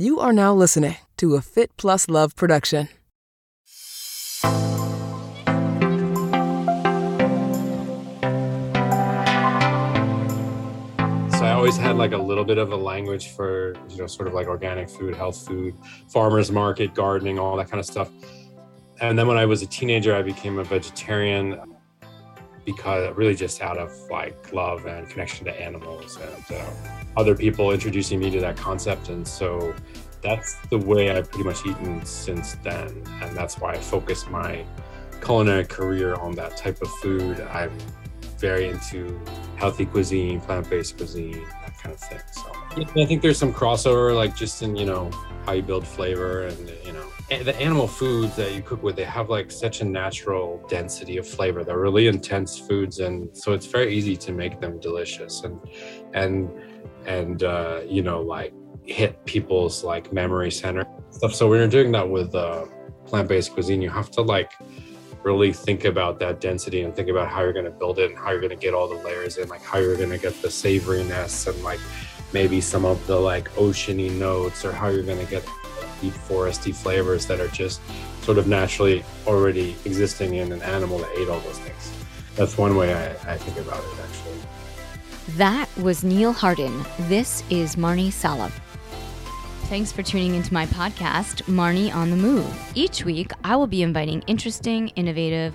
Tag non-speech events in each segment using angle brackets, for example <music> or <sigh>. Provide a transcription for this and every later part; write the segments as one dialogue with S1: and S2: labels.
S1: You are now listening to a Fit Plus Love production.
S2: So I always had like a little bit of a language for, you know, sort of like organic food, health food, farmers market, gardening, all that kind of stuff. And then when I was a teenager, I became a vegetarian because really just out of like love and connection to animals and uh, other people introducing me to that concept. And so that's the way I've pretty much eaten since then. And that's why I focus my culinary career on that type of food. I'm very into healthy cuisine, plant-based cuisine, that kind of thing. So I think there's some crossover, like just in you know how you build flavor and you know the animal foods that you cook with. They have like such a natural density of flavor. They're really intense foods, and so it's very easy to make them delicious and and and uh, you know like hit people's like memory center stuff. So when you're doing that with uh, plant-based cuisine, you have to like really think about that density and think about how you're going to build it and how you're going to get all the layers in, like how you're going to get the savoriness and like maybe some of the like oceany notes or how you're going to get deep foresty flavors that are just sort of naturally already existing in an animal that ate all those things. That's one way I, I think about it actually.
S3: That was Neil Harden. This is Marnie Salop. Thanks for tuning into my podcast, Marnie on the Move. Each week, I will be inviting interesting, innovative,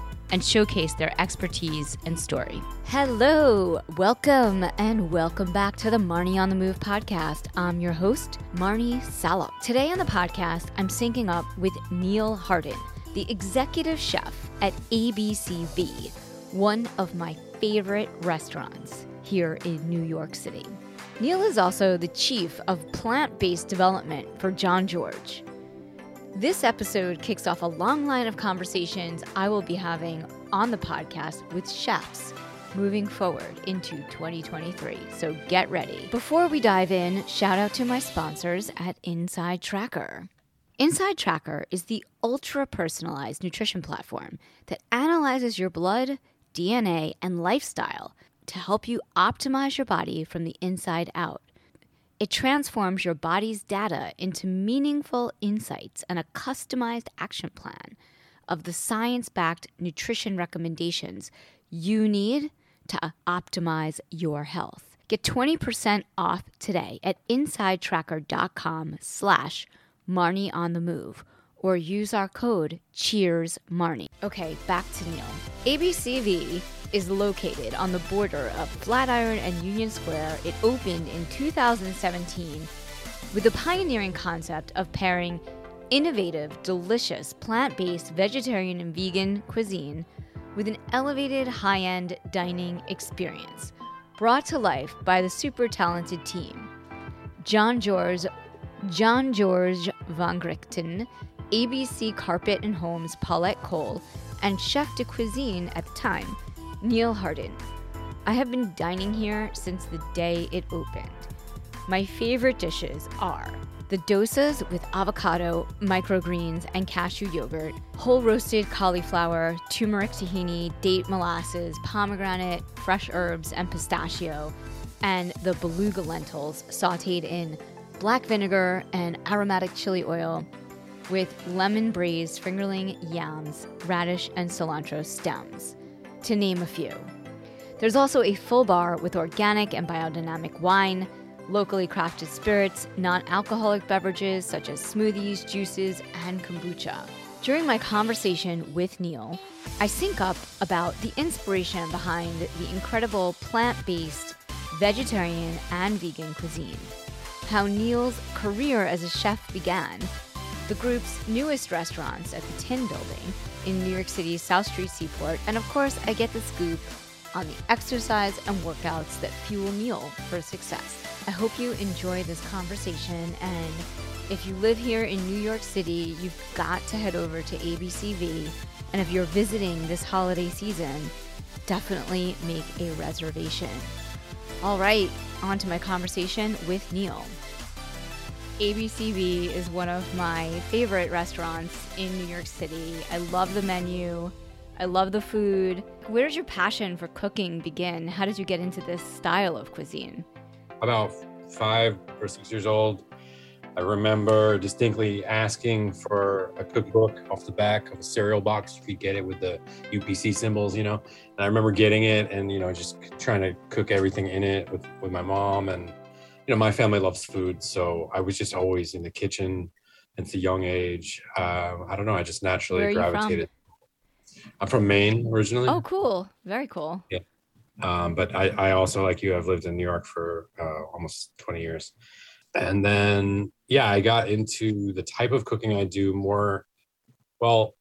S3: and showcase their expertise and story. Hello, welcome, and welcome back to the Marnie on the Move podcast. I'm your host, Marnie Salop. Today on the podcast, I'm syncing up with Neil Harden, the executive chef at ABCV, one of my favorite restaurants here in New York City. Neil is also the chief of plant based development for Jean-Georges. This episode kicks off a long line of conversations I will be having on the podcast with chefs moving forward into 2023. So get ready. Before we dive in, shout out to my sponsors at Inside Tracker. Inside Tracker is the ultra personalized nutrition platform that analyzes your blood, DNA, and lifestyle to help you optimize your body from the inside out. It transforms your body's data into meaningful insights and a customized action plan of the science backed nutrition recommendations you need to optimize your health. Get 20% off today at insidetracker.com slash Marnie on the move or use our code Cheers Marnie. Okay, back to Neil. ABCV is located on the border of Flatiron and Union Square. It opened in 2017 with the pioneering concept of pairing innovative, delicious, plant based vegetarian and vegan cuisine with an elevated high end dining experience brought to life by the super talented team. Jean-Georges, John George Van Grichten, ABC Carpet and Home's Paulette Cole, and chef de cuisine at the time, Neil Harden. I have been dining here since the day it opened. My favorite dishes are the dosas with avocado, microgreens, and cashew yogurt, whole roasted cauliflower, turmeric tahini, date molasses, pomegranate, fresh herbs, and pistachio, and the beluga lentils sauteed in black vinegar and aromatic chili oil with lemon braised fingerling yams, radish, and cilantro stems, to name a few. There's also a full bar with organic and biodynamic wine, locally crafted spirits, non alcoholic beverages such as smoothies, juices, and kombucha. During my conversation with Neil, I sync up about the inspiration behind the incredible plant based vegetarian and vegan cuisine, how Neil's career as a chef began, the group's newest restaurants at the Tin Building in New York City's South Street Seaport, and of course, I get the scoop on the exercise and workouts that fuel Neil for success. I hope you enjoy this conversation, and if you live here in New York City, you've got to head over to ABCV And if you're visiting this holiday season, definitely make a reservation. All right, on to my conversation with Neil. ABCV is one of my favorite restaurants in New York City. I love the menu. I love the food. Where did your passion for cooking begin? How did you get into this style of cuisine?
S2: About five or six years old, I remember distinctly asking for a cookbook off the back of a cereal box. You could get it with the UPC symbols, you know. And I remember getting it and, you know, just trying to cook everything in it with, with my mom. And, you know, my family loves food. So I was just always in the kitchen since a young age. Uh, I don't know. I just naturally gravitated. From? I'm from Maine originally.
S3: Oh, cool. Very cool.
S2: Yeah. Um, but I, I also, like you, have lived in New York for uh, almost 20 years and then yeah i got into the type of cooking i do more well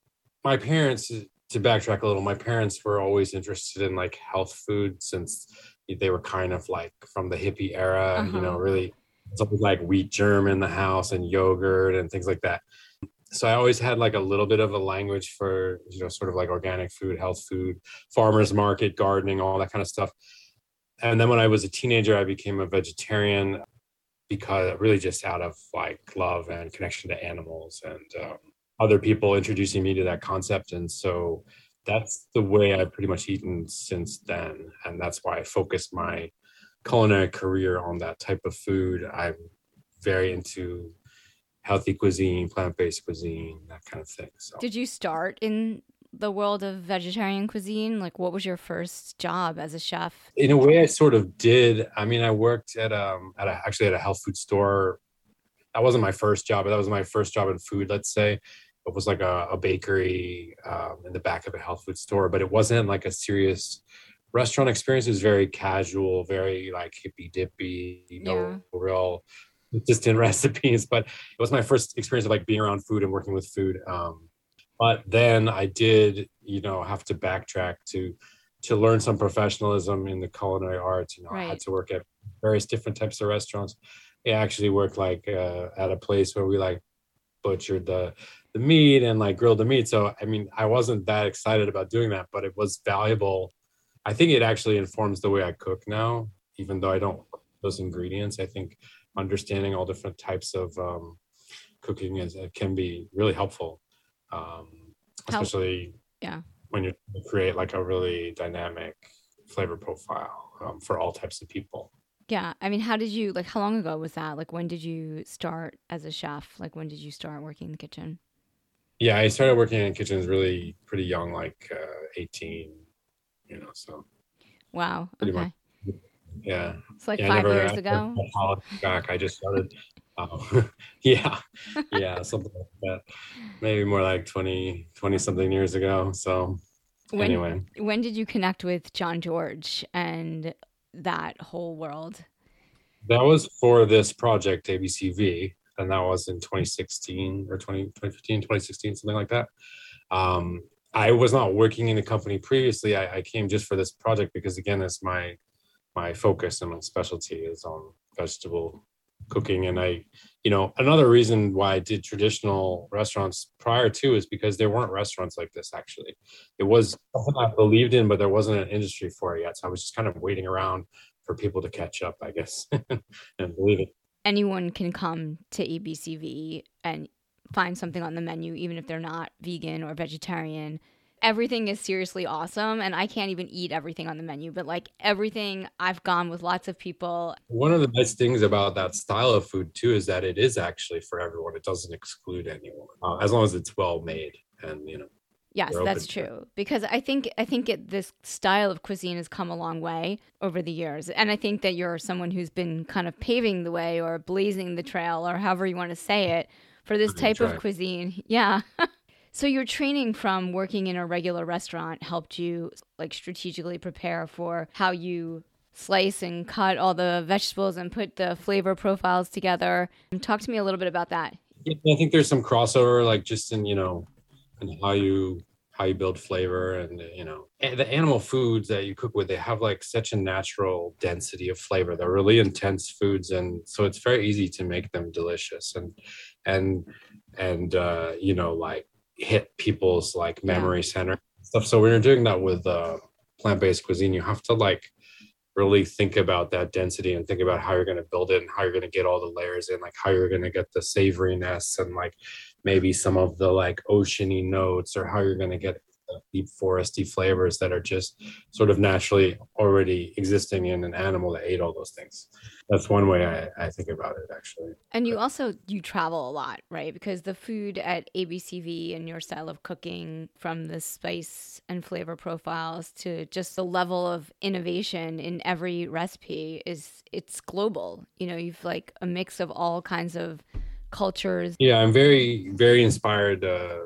S2: my parents to backtrack a little my parents were always interested in like health food since they were kind of like from the hippie era uh-huh. you know uh-huh. really something like wheat germ in the house and yogurt and things like that so i always had like a little bit of a language for you know sort of like organic food health food farmers market gardening all that kind of stuff and then when i was a teenager i became a vegetarian because really just out of like love and connection to animals and um, other people introducing me to that concept and so that's the way i've pretty much eaten since then and that's why i focus my culinary career on that type of food i'm very into healthy cuisine plant-based cuisine that kind of thing so
S3: did you start in the world of vegetarian cuisine? Like, what was your first job as a chef?
S2: In a way, I sort of did. I mean, I worked at um at a, actually at a health food store. That wasn't my first job, but that was my first job in food. Let's say it was like a, a bakery um, in the back of a health food store, but it wasn't like a serious restaurant experience. It was very casual, very like hippy dippy, no yeah. real consistent <laughs> recipes. But it was my first experience of like being around food and working with food. Um, but then I did, you know, have to backtrack to to learn some professionalism in the culinary arts. You know, right. I had to work at various different types of restaurants. I actually worked like uh, at a place where we like butchered the the meat and like grilled the meat. So I mean, I wasn't that excited about doing that, but it was valuable. I think it actually informs the way I cook now, even though I don't those ingredients. I think understanding all different types of um, cooking is can be really helpful um, especially
S3: yeah.
S2: when you create like a really dynamic flavor profile um, for all types of people.
S3: Yeah. I mean how did you like how long ago was that? Like when did you start as a chef? Like when did you start working in the kitchen
S2: yeah i started working in kitchens really pretty young like uh, 18 you know so
S3: wow okay much,
S2: yeah
S3: it's like
S2: yeah,
S3: five never, years ago
S2: back i just started Oh, <laughs> yeah, <laughs> yeah, something like that. Maybe more like 20, 20 something years ago. So,
S3: when,
S2: anyway.
S3: When did you connect with Jean-Georges and that whole world?
S2: That was for this project, ABCV, and that was in 2016 or 20, 2015, 2016, something like that. Um, I was not working in a company previously. I, I came just for this project because, again, it's my my focus and my specialty is on vegetable cooking and i you know another reason why i did traditional restaurants prior to is because there weren't restaurants like this actually it was something i believed in but there wasn't an industry for it yet so i was just kind of waiting around for people to catch up i guess <laughs> and believe it
S3: anyone can come to abcv and find something on the menu even if they're not vegan or vegetarian everything is seriously awesome and I can't even eat everything on the menu, but like everything I've gone with lots of people.
S2: One of the nice things about that style of food too is that it is actually for everyone. It doesn't exclude anyone uh, as long as it's well made and you know.
S3: Yes, that's true. Because I think I think it, this style of cuisine has come a long way over the years, and I think that you're someone who's been kind of paving the way or blazing the trail, or however you want to say it, for this type of cuisine. <laughs> Yeah. <laughs> So your training from working in a regular restaurant helped you like strategically prepare for how you slice and cut all the vegetables and put the flavor profiles together. Talk to me a little bit about that.
S2: I think there's some crossover, like just in you know, and how you how you build flavor and you know the animal foods that you cook with they have like such a natural density of flavor they're really intense foods and so it's very easy to make them delicious and and and uh you know like hit people's like memory yeah. center stuff. So when you're doing that with uh, plant-based cuisine, you have to like really think about that density and think about how you're going to build it and how you're going to get all the layers in, like how you're going to get the savoriness and like maybe some of the like oceany notes or how you're going to get deep foresty flavors that are just sort of naturally already existing in an animal that ate all those things. That's one way I, I think about it actually.
S3: And you also you travel a lot right? Because the food at abcv and your style of cooking from the spice and flavor profiles to just the level of innovation in every recipe is it's global. You know you've like a mix of all kinds of cultures
S2: yeah i'm very very inspired uh,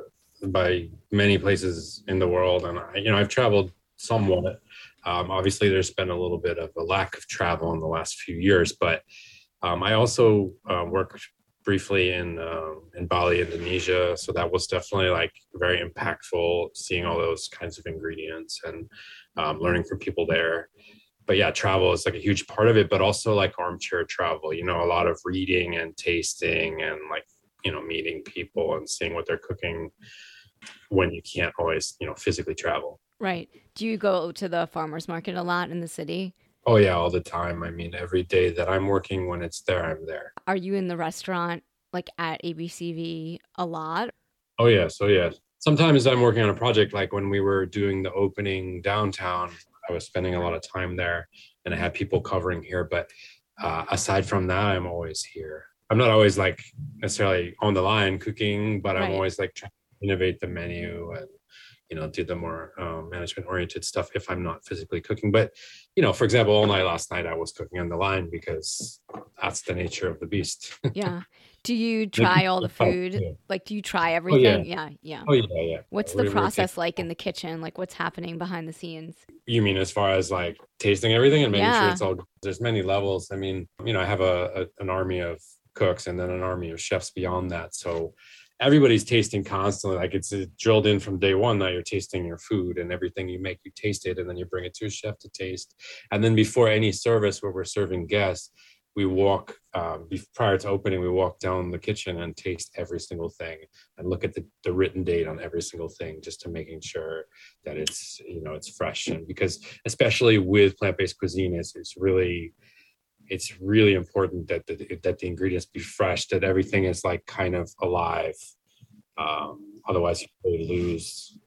S2: by many places in the world, and I, you know I've traveled somewhat. Um, obviously, there's been a little bit of a lack of travel in the last few years, but um, I also uh, worked briefly in uh, in Bali, Indonesia, so that was definitely like very impactful. Seeing all those kinds of ingredients and um, learning from people there. But yeah, travel is like a huge part of it, but also like armchair travel. You know, a lot of reading and tasting and like you know meeting people and seeing what they're cooking when you can't always, you know, physically travel.
S3: Right. Do you go to the farmers market a lot in the city?
S2: Oh yeah, all the time. I mean, every day that I'm working when it's there, I'm there.
S3: Are you in the restaurant like at ABCV a lot?
S2: Oh yeah, so yeah. Sometimes I'm working on a project like when we were doing the opening downtown, I was spending a lot of time there and I had people covering here, but uh, aside from that, I'm always here. I'm not always like necessarily on the line cooking, but right. I'm always like trying to innovate the menu and you know do the more um, management oriented stuff if i'm not physically cooking but you know for example all night last night i was cooking on the line because that's the nature of the beast
S3: yeah <laughs> do you try all the food? like do you try everything oh,
S2: yeah.
S3: yeah yeah.
S2: Oh yeah yeah.
S3: What's the process like in the kitchen? Like what's happening behind the scenes?
S2: You mean as far as like tasting everything and making yeah. sure it's all there's many levels. I mean you know i have a, a an army of cooks and then an army of chefs beyond that. So everybody's tasting constantly. Like it's drilled in from day one that you're tasting your food and everything you make you taste it and then you bring it to a chef to taste. And then before any service where we're serving guests we walk um, prior to opening we walk down the kitchen and taste every single thing and look at the, the written date on every single thing just to making sure that it's you know it's fresh and because especially with plant-based cuisine it's, it's really it's really important that the, that the ingredients be fresh, that everything is like kind of alive. Um, otherwise, you really lose,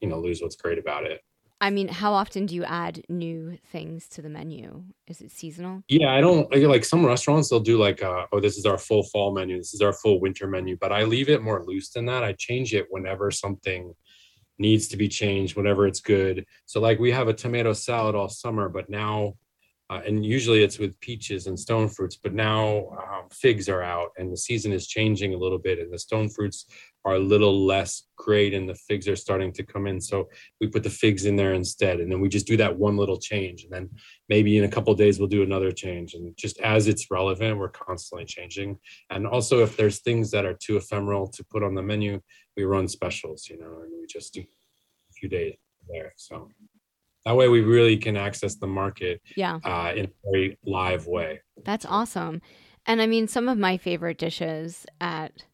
S2: you know, lose what's great about it.
S3: I mean, how often do you add new things to the menu? Is it seasonal?
S2: Yeah, I don't like some restaurants. They'll do like, uh, oh, this is our full fall menu. This is our full winter menu. But I leave it more loose than that. I change it whenever something needs to be changed, whenever it's good. So like we have a tomato salad all summer, but now uh, and usually it's with peaches and stone fruits but now um, figs are out and the season is changing a little bit and the stone fruits are a little less great and the figs are starting to come in. So we put the figs in there instead and then we just do that one little change and then maybe in a couple days we'll do another change. And just as it's relevant we're constantly changing. And also if there's things that are too ephemeral to put on the menu we run specials you know and we just do a few days there so that way we really can access the market
S3: yeah.
S2: Uh, in a very live way.
S3: That's awesome. And I mean, some of my favorite dishes at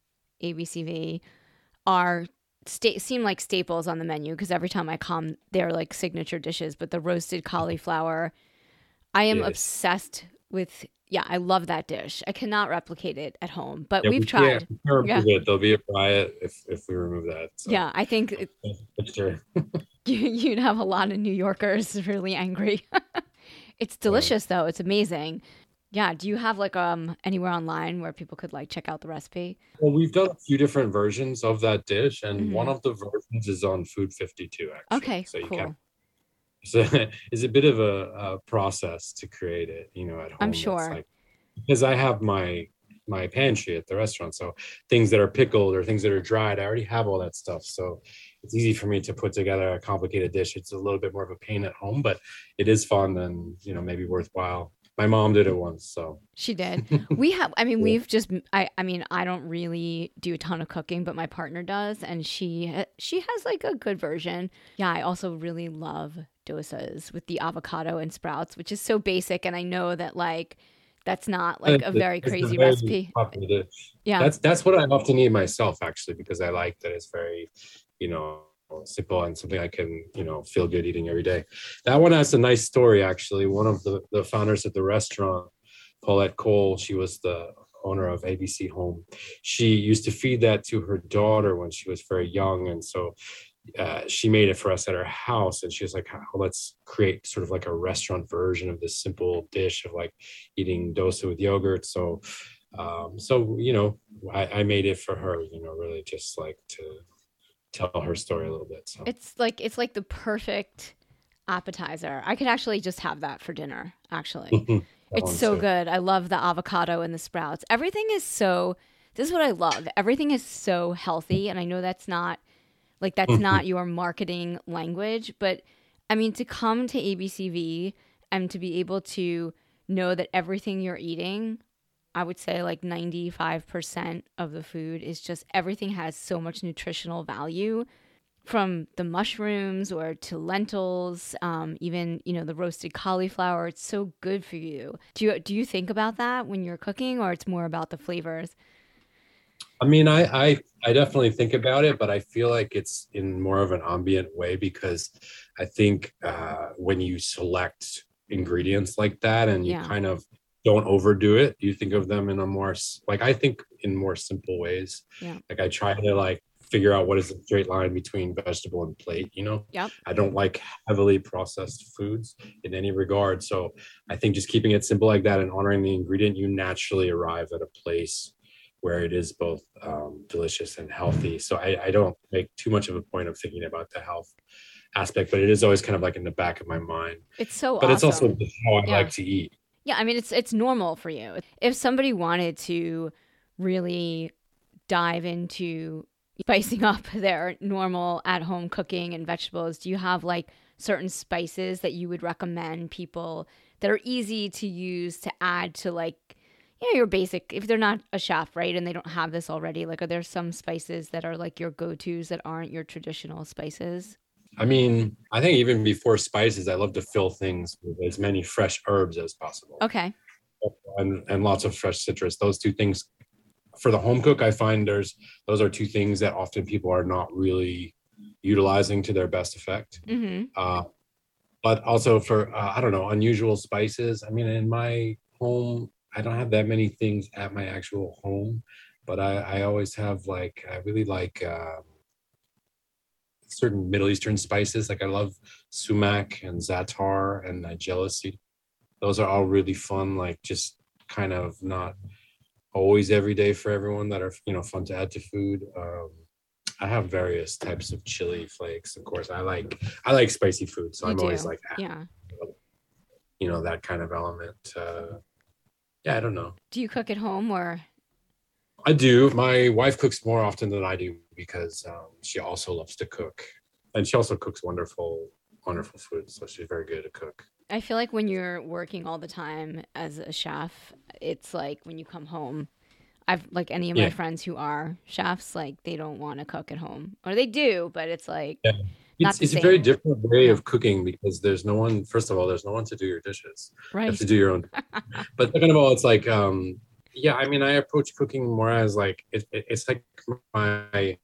S3: ABCV are sta- seem like staples on the menu because every time I come, they're like signature dishes. But the roasted cauliflower, I am yes. obsessed with. Yeah, I love that dish. I cannot replicate it at home, but yeah, we've we tried.
S2: Yeah. It. There'll be a riot if if we remove that.
S3: So. Yeah, I think. It, <laughs> <laughs> you'd have a lot of New Yorkers <laughs> really angry. <laughs> it's delicious though. It's amazing. Yeah. Do you have like um anywhere online where people could like check out the recipe?
S2: Well, we've done a few different versions of that dish, and mm-hmm. one of the versions is on Food 52. Actually,
S3: okay, so cool. you can.
S2: So it's a bit of a, a, process to create it, you know, at home.
S3: I'm sure.
S2: Like, because I have my my pantry at the restaurant, so things that are pickled or things that are dried, I already have all that stuff. So it's easy for me to put together a complicated dish. It's a little bit more of a pain at home, but it is fun and you know maybe worthwhile. My mom did it once, so
S3: she did. <laughs> We have, I mean, yeah. we've just, I, I mean, I don't really do a ton of cooking, but my partner does, and she, she has like a good version. Yeah, I also really love dosas with the avocado and sprouts, which is so basic, and I know that like That's not like a very
S2: It's
S3: crazy
S2: very
S3: recipe. Yeah.
S2: That's that's what I often eat myself actually because I like that it's very, you know, simple and something I can, you know, feel good eating every day. That one has a nice story actually. One of the, the founders of the restaurant, Paulette Cole, she was the owner of ABC Home. She used to feed that to her daughter when she was very young. And so uh, she made it for us at her house and she was like "Oh, let's create sort of like a restaurant version of this simple dish of like eating dosa with yogurt so um so you know I, I made it for her you know really just like to tell her story a little bit so
S3: It's like it's like the perfect appetizer. I could actually just have that for dinner, actually. <laughs> It's so
S2: too.
S3: good. I love the avocado and the sprouts. Everything is so this is what I love. Everything is so healthy and I know that's not like that's <laughs> not your marketing language, but I mean to come to ABCV and to be able to know that everything you're eating, I would say like 95% of the food is just everything has so much nutritional value from the mushrooms or to lentils, um, even you know the roasted cauliflower. It's so good for you. Do you do you think about that when you're cooking, or it's more about the flavors?
S2: I mean, I, I I definitely think about it, but I feel like it's in more of an ambient way because I think uh, when you select ingredients like that and you
S3: Yeah.
S2: kind of don't overdo it, you think of them in a more like I think in more simple ways.
S3: Yeah.
S2: Like I try to like figure out what is the straight line between vegetable and plate. You know.
S3: Yep.
S2: I don't like heavily processed foods in any regard, so I think just keeping it simple like that and honoring the ingredient, you naturally arrive at a place where it is both um, delicious and healthy. So I, I don't make too much of a point of thinking about the health aspect, but it is always kind of like in the back of my mind.
S3: It's so
S2: But it's also
S3: awesome.
S2: how I
S3: Yeah.
S2: like to eat.
S3: Yeah, I mean it's it's normal for you. If somebody wanted to really dive into <laughs> spicing up <laughs> their normal at-home cooking and vegetables, do you have like certain spices that you would recommend people that are easy to use to add to like you know your basic if they're not a chef, right? And they don't have this already, like are there some spices that are like your go-tos that aren't your traditional spices?
S2: I mean, I think even before spices, I love to fill things with as many fresh herbs as possible.
S3: Okay.
S2: and, and lots of fresh citrus. Those two things for the home cook, I find there's those are two things that often people are not really utilizing to their best effect.
S3: Mhm.
S2: Uh, but also for uh, I don't know unusual spices. I mean, in my home, I don't have that many things at my actual home, but I, I always have like I really like um, certain Middle Eastern spices. Like I love sumac and za'atar and nigella seed. Those are all really fun. Like just kind of not always every day for everyone that are you know fun to add to food. Um, I have various types of chili flakes. Of course, I like I like spicy food, so
S3: You
S2: I'm always like
S3: Yeah.
S2: you know that kind of element. Uh, yeah, I don't know.
S3: Do you cook at home or
S2: I do. My wife cooks more often than I do because um, she also loves to cook, and she also cooks wonderful, wonderful food. So she's very good at cook.
S3: I feel like when you're working all the time as a chef, it's like when you come home. I've like any of my friends who are chefs, like they don't want to cook at home, or they do, but it's like
S2: Yeah. It's, it's a very different way
S3: Yeah.
S2: of cooking because there's no one. First of all, there's no one to do your dishes.
S3: Right.
S2: You have to do your own. <laughs> but second of all, it's like, um, yeah, I mean, I approach cooking more as like it, it- it's like my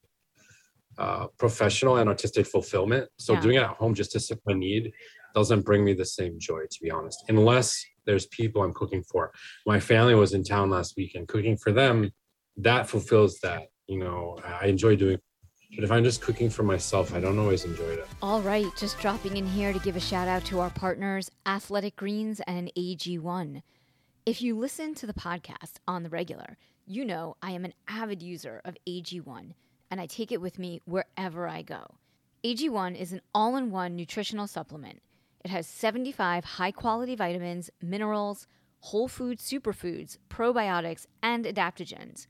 S2: uh, professional and artistic fulfillment. So
S3: Yeah.
S2: doing it at home just to sit my need doesn't bring me the same joy, to be honest, unless there's people I'm cooking for. My family was in town last week, and cooking for them that fulfills that. You know, I enjoy doing. But if I'm just cooking for myself, I don't always enjoy it.
S3: All right, just dropping in here to give a shout out to our partners, Athletic Greens and AG1. If you listen to the podcast on the regular, you know I am an avid user of AG1 and I take it with me wherever I go. AG1 is an all in one nutritional supplement. It has 75 high quality vitamins, minerals, whole food superfoods, probiotics, and adaptogens.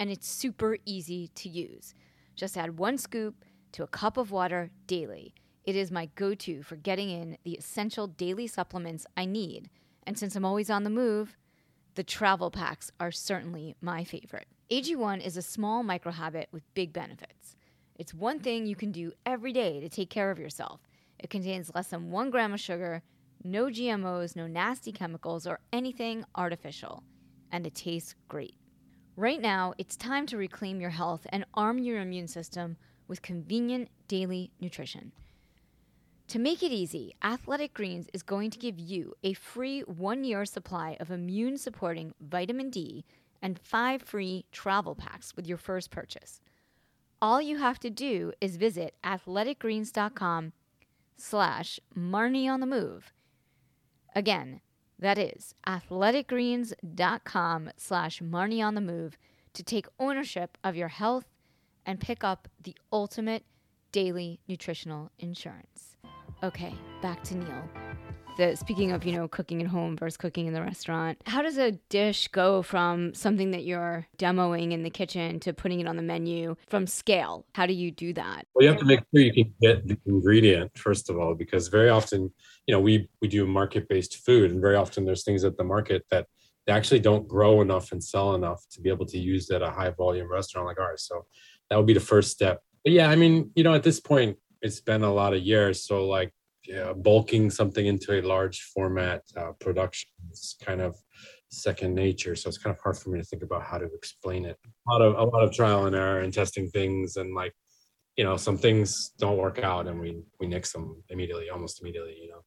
S3: And it's super easy to use. Just add one scoop to a cup of water daily. It is my go to for getting in the essential daily supplements I need. And since I'm always on the move, the travel packs are certainly my favorite. AG1 is a small microhabit with big benefits. It's one thing you can do every day to take care of yourself. It contains less than one gram of sugar, No GMOs, no nasty chemicals, or anything artificial. And it tastes great. Right now, it's time to reclaim your health and arm your immune system with convenient daily nutrition. To make it easy, Athletic Greens is going to give you a free one year supply of immune supporting vitamin D and five free travel packs with your first purchase. All you have to do is visit athleticgreens.com slash Marnie on the move. Again, that is athleticgreens.com slash Marnie on the move to take ownership of your health and pick up the ultimate daily nutritional insurance. Okay, back to Neil. The, speaking of, you know, cooking at home versus cooking in the restaurant, how does a dish go from something that you're demoing in the kitchen to putting it on the menu from scale? How do you do that?
S2: Well, you have to make sure you can get the ingredient first of all, because very often, you know, we we do market-based food, and very often there's things at the market that they actually don't grow enough and sell enough to be able to use at a high volume restaurant like ours. So that would be the first step. But yeah, I mean, you know, at this point, it's been a lot of years, so like yeah, bulking something into a large format uh, production is kind of second nature. So it's kind of hard for me to think about how to explain it. A lot of a lot of trial and error and testing things, and like you know, some things don't work out, and we we nix them immediately, almost immediately. You know,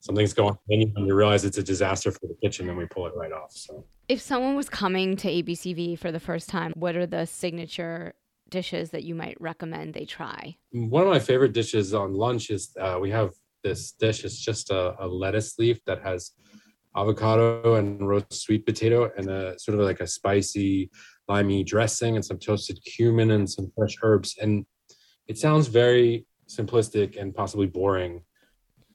S2: something's going, and you realize it's a disaster for the kitchen, and we pull it right off. So
S3: if someone was coming to ABCV for the first time, what are the signature dishes that you might recommend they try?
S2: One of my favorite dishes on lunch is uh, we have this dish. It's just a, a, lettuce leaf that has avocado and roast sweet potato and a sort of like a spicy limey dressing and some toasted cumin and some fresh herbs. And it sounds very simplistic and possibly boring,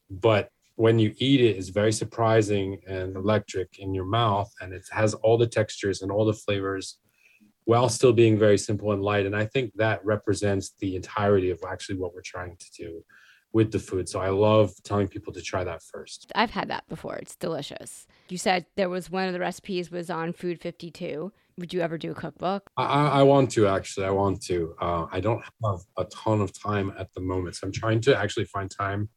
S2: but when you eat it, it's very surprising and electric in your mouth, and it has all the textures and all the flavors while still being very simple and light. And I think that represents the entirety of actually what we're trying to do with the food. So I love telling people to try that first.
S3: I've had that before. It's delicious. You said there was one of the recipes was on Food 52. Would you ever do a cookbook?
S2: I, I want to actually. I want to. Uh, I don't have a ton of time at the moment, so I'm trying to actually find time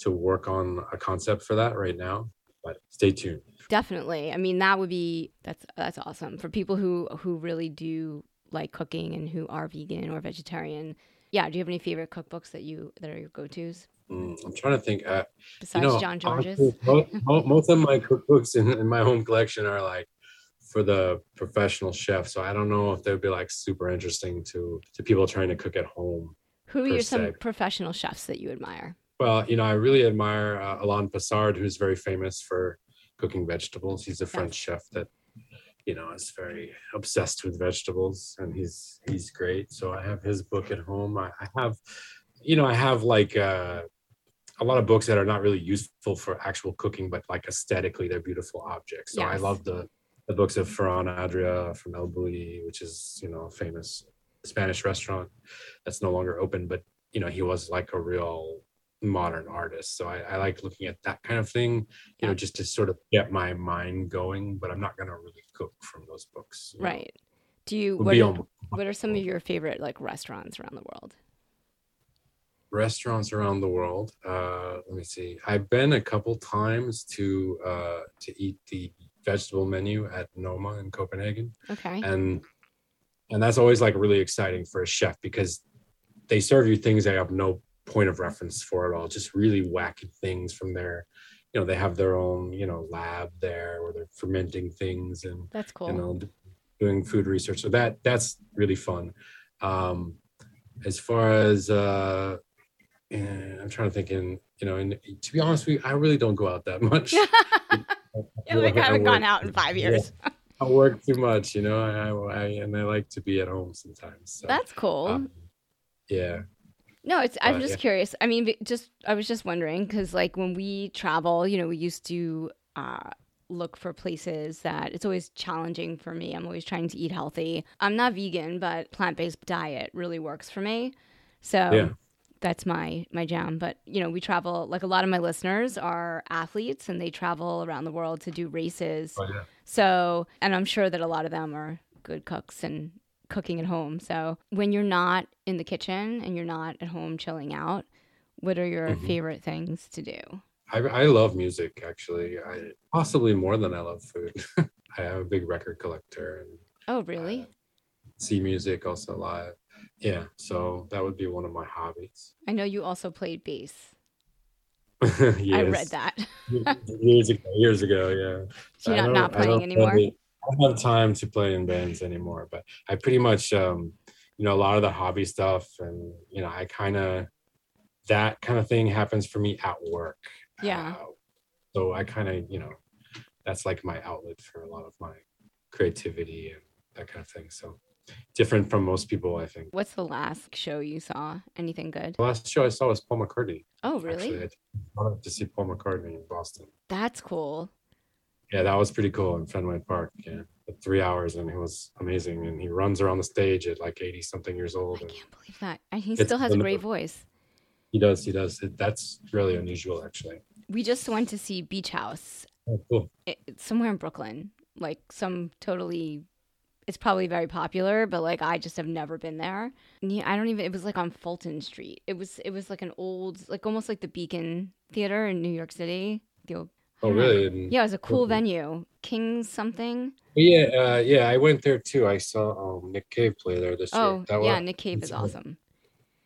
S2: to work on a concept for that right now. But stay tuned.
S3: Definitely. I mean, that would be that's that's awesome for people who who really do like cooking and who are vegan or vegetarian yeah, do you have any favorite cookbooks that you that are your go tos?
S2: Mm, I'm trying to think. Uh,
S3: Besides you know, Jean-Georges's,
S2: most, most, of my cookbooks in, in my home collection are like for the professional chef. So I don't know if they'd be like super interesting to to people trying to cook at home.
S3: Who are some professional chefs that you admire?
S2: Well, you know, I really admire uh, Alain Passard, who's very famous for cooking vegetables. He's a French chef that you know is very obsessed with vegetables and he's he's great so i have his book at home i, I have you know i have like uh, a lot of books that are not really useful for actual cooking but like aesthetically they're beautiful objects so yes. i love the the books of ferran adria from el bulli which is you know a famous spanish restaurant that's no longer open but you know he was like a real modern artists. So I, I, like looking at that kind of thing, you know, just to sort of get my mind going. But I'm not going to really cook from those books.
S3: Right. Know. Do you? What are, what are some of your favorite like restaurants around the world?
S2: Restaurants around the world. Uh, let me see. I've been a couple times to uh, to eat the vegetable menu at Noma in Copenhagen.
S3: Okay.
S2: And and that's always like really exciting for a chef because they serve you things they have no point of reference for it all just really wacky things from their you know they have their own you know lab there where they're fermenting things and
S3: that's cool
S2: you know doing food research so that that's really fun um as far as uh and i'm trying to think in you know and to be honest with you i really don't go out that much <laughs> <laughs>
S3: yeah, like i haven't gone out in five years
S2: yeah. I work too much, you know. I, I, and I like to be at home sometimes. So,
S3: That's cool. Um,
S2: yeah,
S3: no, it's. I'm just yeah. curious. I mean, just I was just wondering because, like, when we travel, you know, we used to uh, look for places that it's always challenging for me. I'm always trying to eat healthy. I'm not vegan, but plant based diet really works for me. So yeah. that's my my jam. But you know, we travel. Like a lot of my listeners are athletes, and they travel around the world to do races.
S2: Oh, yeah.
S3: So, and I'm sure that a lot of them are good cooks and cooking at home. So when you're not in the kitchen and you're not at home chilling out, what are your mm-hmm. favorite things to do?
S2: I, I love music actually. I possibly more than I love food. <laughs> I am a big record collector and
S3: Oh, really?
S2: uh, see music also live. Yeah, so that would be one of my hobbies.
S3: I know you also played bass.
S2: yes. <laughs>
S3: I read that. <laughs>
S2: years ago. Years ago, yeah.
S3: So you're not,
S2: don't-
S3: playing anymore.
S2: play- don't have time to play in bands anymore, but I pretty much, um, you know, a lot of the hobby stuff, and you know, I kind of that kind of thing happens for me at work.
S3: Yeah.
S2: Uh, so I kind of, you know, that's like my outlet for a lot of my creativity and that kind of thing. So different from most people, I think.
S3: What's the last show you saw? Anything good?
S2: The last show I saw was Paul McCartney.
S3: Oh, really?
S2: Actually, I wanted to see Paul McCartney in Boston.
S3: That's cool.
S2: Yeah, that was pretty cool in Fenway Park. Yeah, three hours, and it was amazing. And he runs around the stage at like eighty something years old.
S3: I can't believe that. And he still has a great voice.
S2: he does, he does. It, that's really unusual, actually.
S3: We just went to see Beach House.
S2: Oh, cool.
S3: It, it's somewhere in Brooklyn. Like some totally it's probably very popular, but like I just have never been there. Yeah, I don't even it was like on Fulton Street. It was it was like an old like almost like the Beacon Theater in New York City. The old,
S2: Oh, really? And-
S3: yeah, it was a cool venue. King's something.
S2: Yeah, uh, yeah. I went there too. I saw um, Nick Cave play there this
S3: Oh,
S2: year. That
S3: yeah,
S2: was,
S3: Nick Cave is awesome.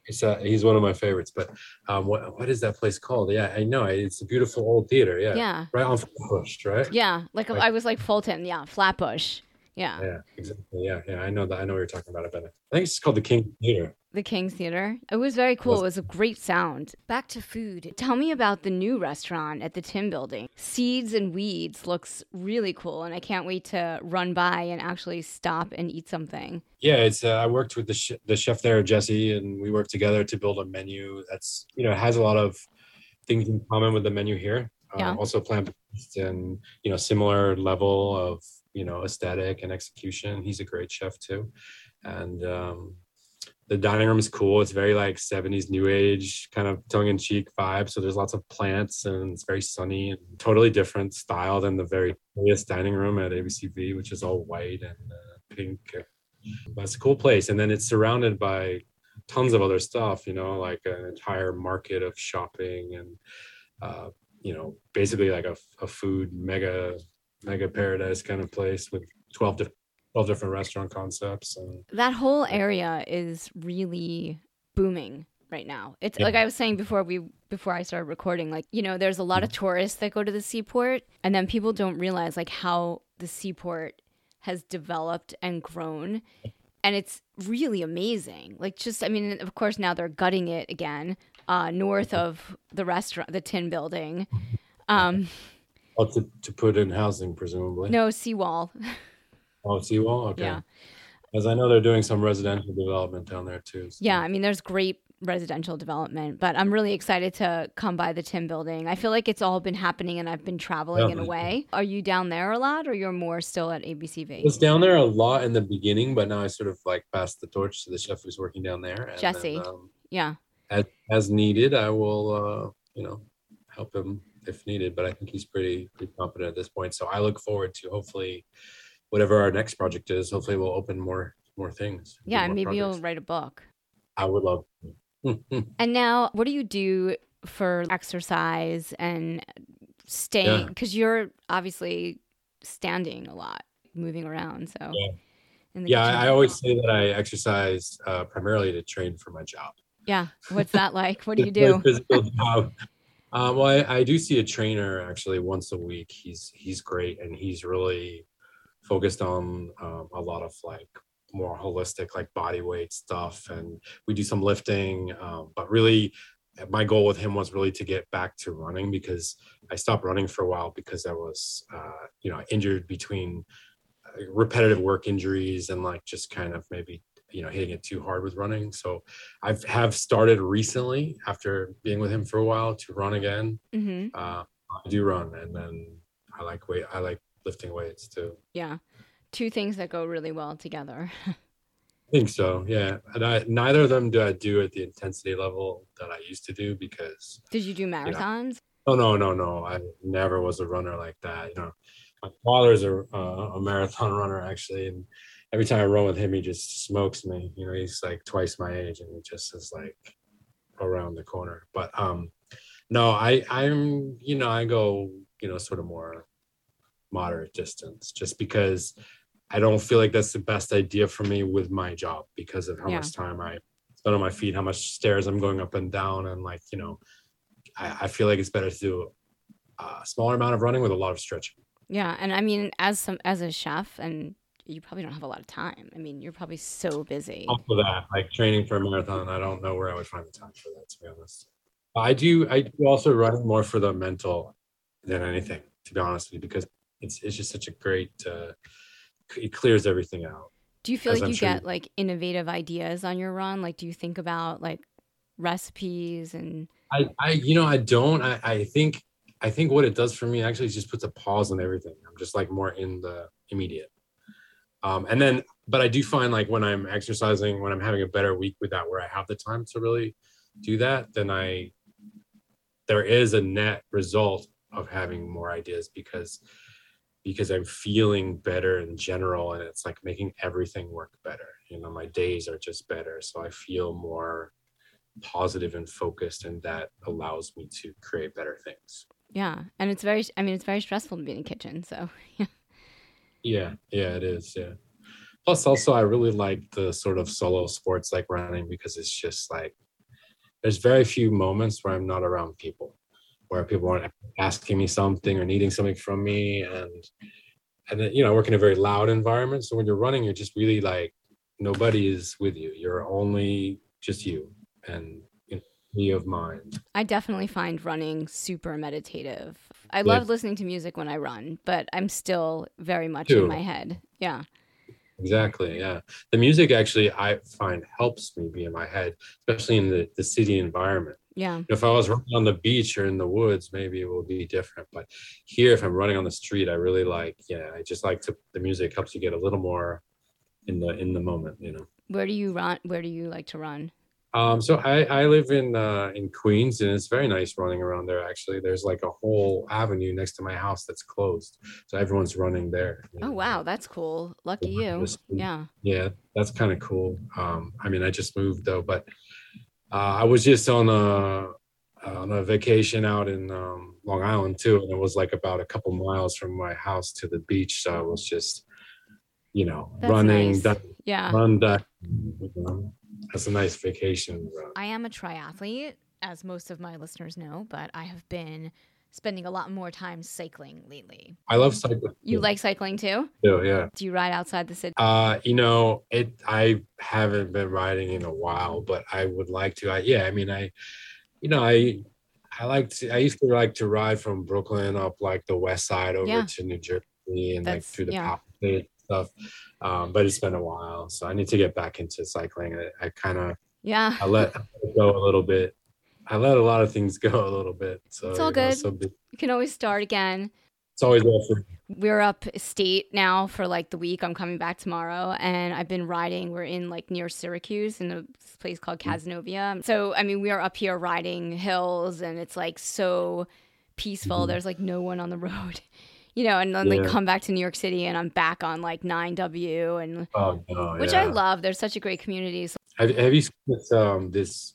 S2: He's, uh, he's one of my favorites. But um, what what is that place called? Yeah, I know. It's a beautiful old theater. Yeah,
S3: Yeah.
S2: right on Bush, right?
S3: Yeah, like
S2: Right.
S3: I was like Fulton, yeah, Flatbush. Yeah.
S2: Yeah, exactly. Yeah, yeah. I know that. I know what you're talking about. I think it's called the King Theater.
S3: The King's Theater. It was very cool. It was a great sound. Back to food. Tell me about the new restaurant at the Tin Building. Seeds and Weeds looks really cool, and I can't wait to run by and actually stop and eat something.
S2: Yeah, it's. Uh, I worked with the sh- the chef there, Jesse, and we worked together to build a menu that's you know has a lot of things in common with the menu here. Uh,
S3: Yeah.
S2: Also plant based and you know similar level of you know aesthetic and execution. He's a great chef too, and um, the dining room is cool. It's very like 70s new age kind of tongue in cheek vibe. So there's lots of plants and it's very sunny and totally different style than the very serious dining room at ABCV, which is all white and uh, pink. But it's a cool place. And then it's surrounded by tons of other stuff, you know, like an entire market of shopping and, uh, you know, basically like a, a food mega, mega paradise kind of place with 12 different 12 different restaurant concepts and
S3: That whole area is really booming right now. It's
S2: Yeah.
S3: like I was saying before we before I started recording like, you know, there's a lot of tourists that go to the seaport and then people don't realize like how the seaport has developed and grown and it's really amazing. Like just I mean, of course now they're gutting it again uh north of the restaurant the tin building. Um
S2: Oh, to, to put in housing, presumably.
S3: no seawall. <laughs>
S2: Oh, seawall? Okay.
S3: Yeah.
S2: As I know they're doing some residential development down there too. so-
S3: Yeah, I mean, there's great residential development, but I'm really excited to come by the Tin building. I feel like it's all been happening and I've been traveling in a way. Are you down there a lot or you're more still at
S2: I
S3: ABCV?
S2: was down there a lot in the beginning, but now I sort of like passed the torch to the chef who's working down there. and then,
S3: Jesse.
S2: um,
S3: Yeah.
S2: as, as needed, I will, uh, you know, help him if needed. But I think he's pretty pretty competent at this point. So I look forward to hopefully whatever our next project is. Hopefully, we'll open more more things.
S3: Yeah,
S2: more
S3: maybe you'll write a book.
S2: I would love. <laughs>
S3: And now, what do you do for exercise and staying?
S2: Yeah.
S3: Because you're obviously standing a lot, moving around. So,
S2: Yeah.
S3: in the
S2: yeah. I, I always say that I exercise uh, primarily to train for my job.
S3: yeah. What's that like? What do you <laughs> do?
S2: Um, well, I, I do see a trainer actually once a week. He's he's great, and he's really focused on um, a lot of like more holistic, like body weight stuff, and we do some lifting. Um, but really, my goal with him was really to get back to running because I stopped running for a while because I was, uh, you know, injured between uh, repetitive work injuries and like just kind of maybe you know hitting it too hard with running so i've have started recently after being with him for a while to run again
S3: hmm
S2: uh i do run and then i like weight i like lifting weights too.
S3: Yeah. Two things that go really well together.
S2: i think so yeah. And i neither of them do i do at the intensity level that i used to do because
S3: Did you do marathons?
S2: oh no no no. I never was a runner like that you know. My father's a, uh, a marathon <laughs> runner actually and every time i run with him he just smokes me. You know he's like twice my age and he just is like around the corner. But um No, I I'm you know I go you know sort of more moderate distance just because I don't feel like that's the best idea for me with my job because of how
S3: Yeah.
S2: much time I spend on my feet, how much stairs I'm going up and down, and like you know, I, I feel like it's better to do a smaller amount of running with a lot of stretching.
S3: Yeah, and I mean, as some as a chef, and you probably don't have a lot of time. I mean, you're probably so busy.
S2: Also, that like training for a marathon, I don't know where I would find the time for that. To be honest, I do. I do also run more for the mental than anything. To be honest with you, because it's it's just such a great. Uh, it clears everything out.
S3: Do you feel like
S2: I'm
S3: you
S2: sure
S3: get like innovative ideas on your run? Like, do you think about like recipes and
S2: I, I you know I don't I, I think I think what it does for me actually just puts a pause on everything. I'm just like more in the immediate. Um, and then but I do find like when I'm exercising, when I'm having a better week with that where I have the time to really do that, then I there is a net result of having more ideas because because I'm feeling better in general and it's like making everything work better. You know, my days are just better. So I feel more positive and focused and that allows me to create better things
S3: yeah? And it's very, I mean, it's very stressful to be in the kitchen. So <laughs>
S2: yeah yeah yeah, it is yeah plus also i really like the sort of solo sports like running because it's just like there's very few moments where i'm not around people where people aren't asking me something or needing something from me and and then you know I work in a very loud environment so when you're running you're just really like nobody is with you you're only just you and you know, me of mind
S3: I definitely find running super meditative. I
S2: Yeah.
S3: love listening to music when I run, but I'm still very much in my head. Yeah.
S2: Exactly. Yeah. The music actually I find helps me be in my head, especially in the, the city environment.
S3: Yeah.
S2: If I was running on the beach or in the woods, maybe it will be different. But here, if I'm running on the street, I really like, yeah, I just like to the music helps you get a little more in the in the moment, you know.
S3: Where do you run? Where do you like to run?
S2: Um, so I, I live in uh, in Queens, and it's very nice running around there. Actually, there's like a whole avenue next to my house that's closed, so everyone's running there. you
S3: Oh,
S2: know.
S3: wow. That's cool. Lucky you.
S2: Just-
S3: Yeah.
S2: yeah that's kind of cool um i mean i just moved though but i was just on a on a vacation out in um, long island too and it was like about a couple miles from my house to the beach so i was just you know
S3: That's
S2: running
S3: nice.
S2: that
S3: Yeah.
S2: run that you know, that's a nice vacation run.
S3: I am a triathlete, as most of my listeners know, but I have been spending a lot more time cycling lately.
S2: i love cycling
S3: You
S2: too,
S3: like cycling too?
S2: too, yeah
S3: Do you ride outside the city?
S2: Uh, you know, it. I haven't been riding in a while, but I would like to. I, yeah, I mean, I, you know, I, I like to. I used to like to ride from Brooklyn up like the west side over
S3: Yeah.
S2: to New Jersey and like through the
S3: yeah.
S2: Palisades stuff. Um, but it's been a while, so I need to get back into cycling. I, I kind of
S3: Yeah.
S2: I let go a little bit. I let a lot of things <laughs> go a little bit. So
S3: It's all
S2: you know,
S3: good.
S2: so
S3: You can always start again.
S2: it's always for
S3: We're up state now for like the week. I'm coming back tomorrow and I've been riding. We're in like near Syracuse in a place called Cazenovia. So, I mean, we are up here riding hills and it's like so peaceful.
S2: Mhm.
S3: There's like no one on the <laughs> road, you know, and then like come back to New York City and I'm back on like 9W and
S2: Oh no,
S3: which I love. There's such a great community. So,
S2: Have, have you seen this, um, this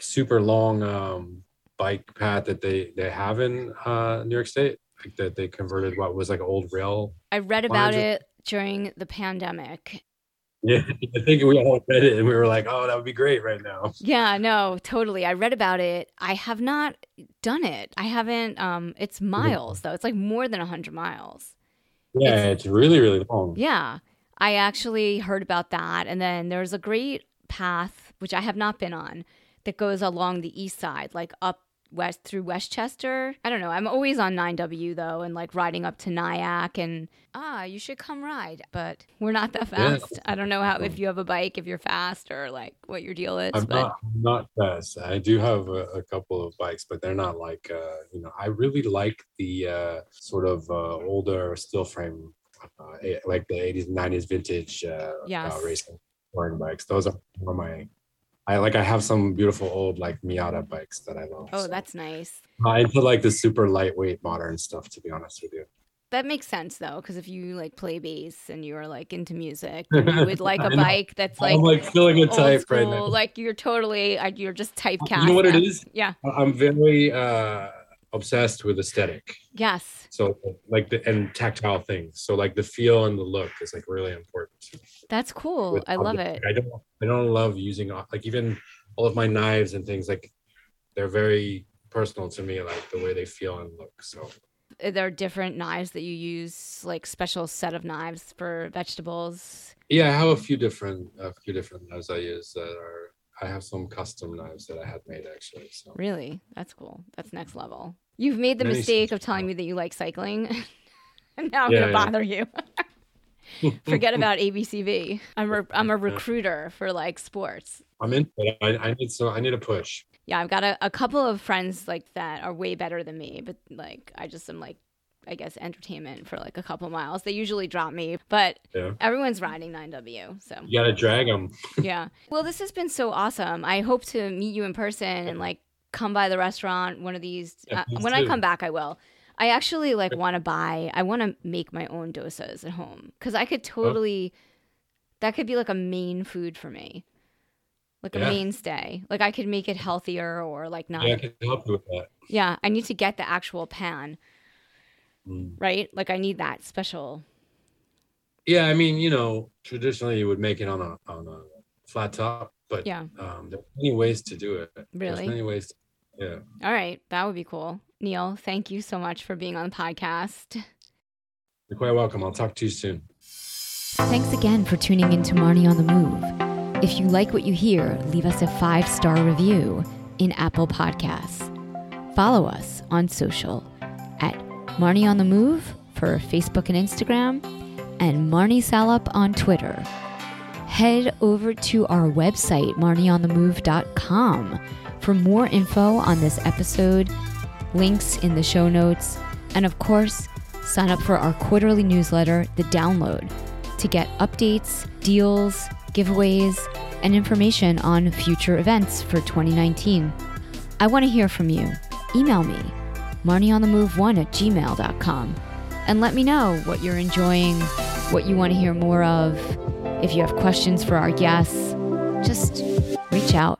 S2: super long um, bike path that they they have in uh, New York State? Like that they converted what was like old rail.
S3: I read about it during the pandemic.
S2: Yeah, <laughs> I think we all read it and we were like, oh, that would be great right now. <laughs>
S3: Yeah, no, totally. I read about it. I have not done it. I haven't um it's miles though. It's like more than 100 miles.
S2: Yeah, it's, really really long.
S3: Yeah. I actually heard about that and then there's a great path which I have not been on that goes along the east side like up west through Westchester. I don't know. I'm always on 9W though and like riding up to Nyack and ah, you should come ride, but we're not that <laughs>
S2: Yeah.
S3: fast. I don't know how if you have a bike if you're fast or like what your deal is,
S2: I'm
S3: but
S2: not I'm not fast. I do have a, a couple of bikes, but they're not like uh, you know. I really like the uh, sort of uh, older steel frame, uh, eh, like the 80s, 90s vintage uh,
S3: Yes.
S2: uh, racing touring bikes. Those are one of my. I like. I have some beautiful old like Miyata bikes that I love.
S3: Oh,
S2: so.
S3: that's nice.
S2: I into like the super lightweight modern stuff. To be honest with you.
S3: that makes sense though, because if you like play bass and you're like into music, you would <laughs> like a bike that's like
S2: I'm like feeling a type
S3: school.
S2: right now.
S3: Like you're totally, uh, you're just typecast.
S2: you know what it is?
S3: Yeah.
S2: I'm very uh, obsessed with aesthetic.
S3: Yes.
S2: So like the and tactile things. So like the feel and the look is like really important.
S3: That's cool.
S2: with
S3: I love it.
S2: I don't I don't love using uh, like even all of my knives and things like they're very personal to me, like the way they feel and look. So
S3: there Are different knives that you use, like special set of knives for vegetables?
S2: yeah, I have a few different a few different knives I use that are I have some custom knives that I had made actually. So
S3: Really? That's cool. That's next level. You've made the
S2: Many
S3: mistake of telling me that you like cycling. <laughs> and now I'm
S2: Yeah,
S3: going to
S2: yeah.
S3: bother you. <laughs> Forget about ABCV. I'm a, I'm a <laughs> recruiter for like sports.
S2: I'm in but I, I need so I need a push.
S3: Yeah, I've got a, a couple of friends like that are way better than me, but like I just am like I guess entertainment for like a couple miles. They usually drop me, but
S2: Yeah.
S3: everyone's riding 9W. So
S2: You gotta drag them.
S3: yeah. Well, this has been so awesome. I hope to meet you in person and like come by the restaurant one of these.
S2: Yeah,
S3: uh, when I come back, I will. I actually like want to buy. I want to make my own dosas at home because I could totally. That could be like a main food for me, like a mainstay. Like I could make it healthier or like not.
S2: Yeah, I can help you with that.
S3: Yeah, I need to get the actual pan,
S2: Mm.
S3: right? Like I need that special.
S2: Yeah, I mean, you know, traditionally you would make it on a on a flat top, but
S3: Yeah.
S2: um, there are many ways to do it.
S3: Really?
S2: There's many ways. To, yeah.
S3: All right, that would be cool. Neal, thank you so much for being on the podcast.
S2: You're quite welcome. I'll talk to you soon.
S3: Thanks again for tuning in to Marnie on the Move. If you like what you hear, leave us a five star review in Apple Podcasts. Follow us on social at Marnie on the Move for Facebook and Instagram, and Marnie Salop on Twitter. Head over to our website, marnieonthemove.com, for more info on this episode, links in the show notes, and of course, sign up for our quarterly newsletter, The Download, to get updates, deals, giveaways, and information on future events for 2019. I want to hear from you. Email me, marnieonthemove1 at gmail.com, and let me know what you're enjoying, what you want to hear more of. If you have questions for our guests, just reach out.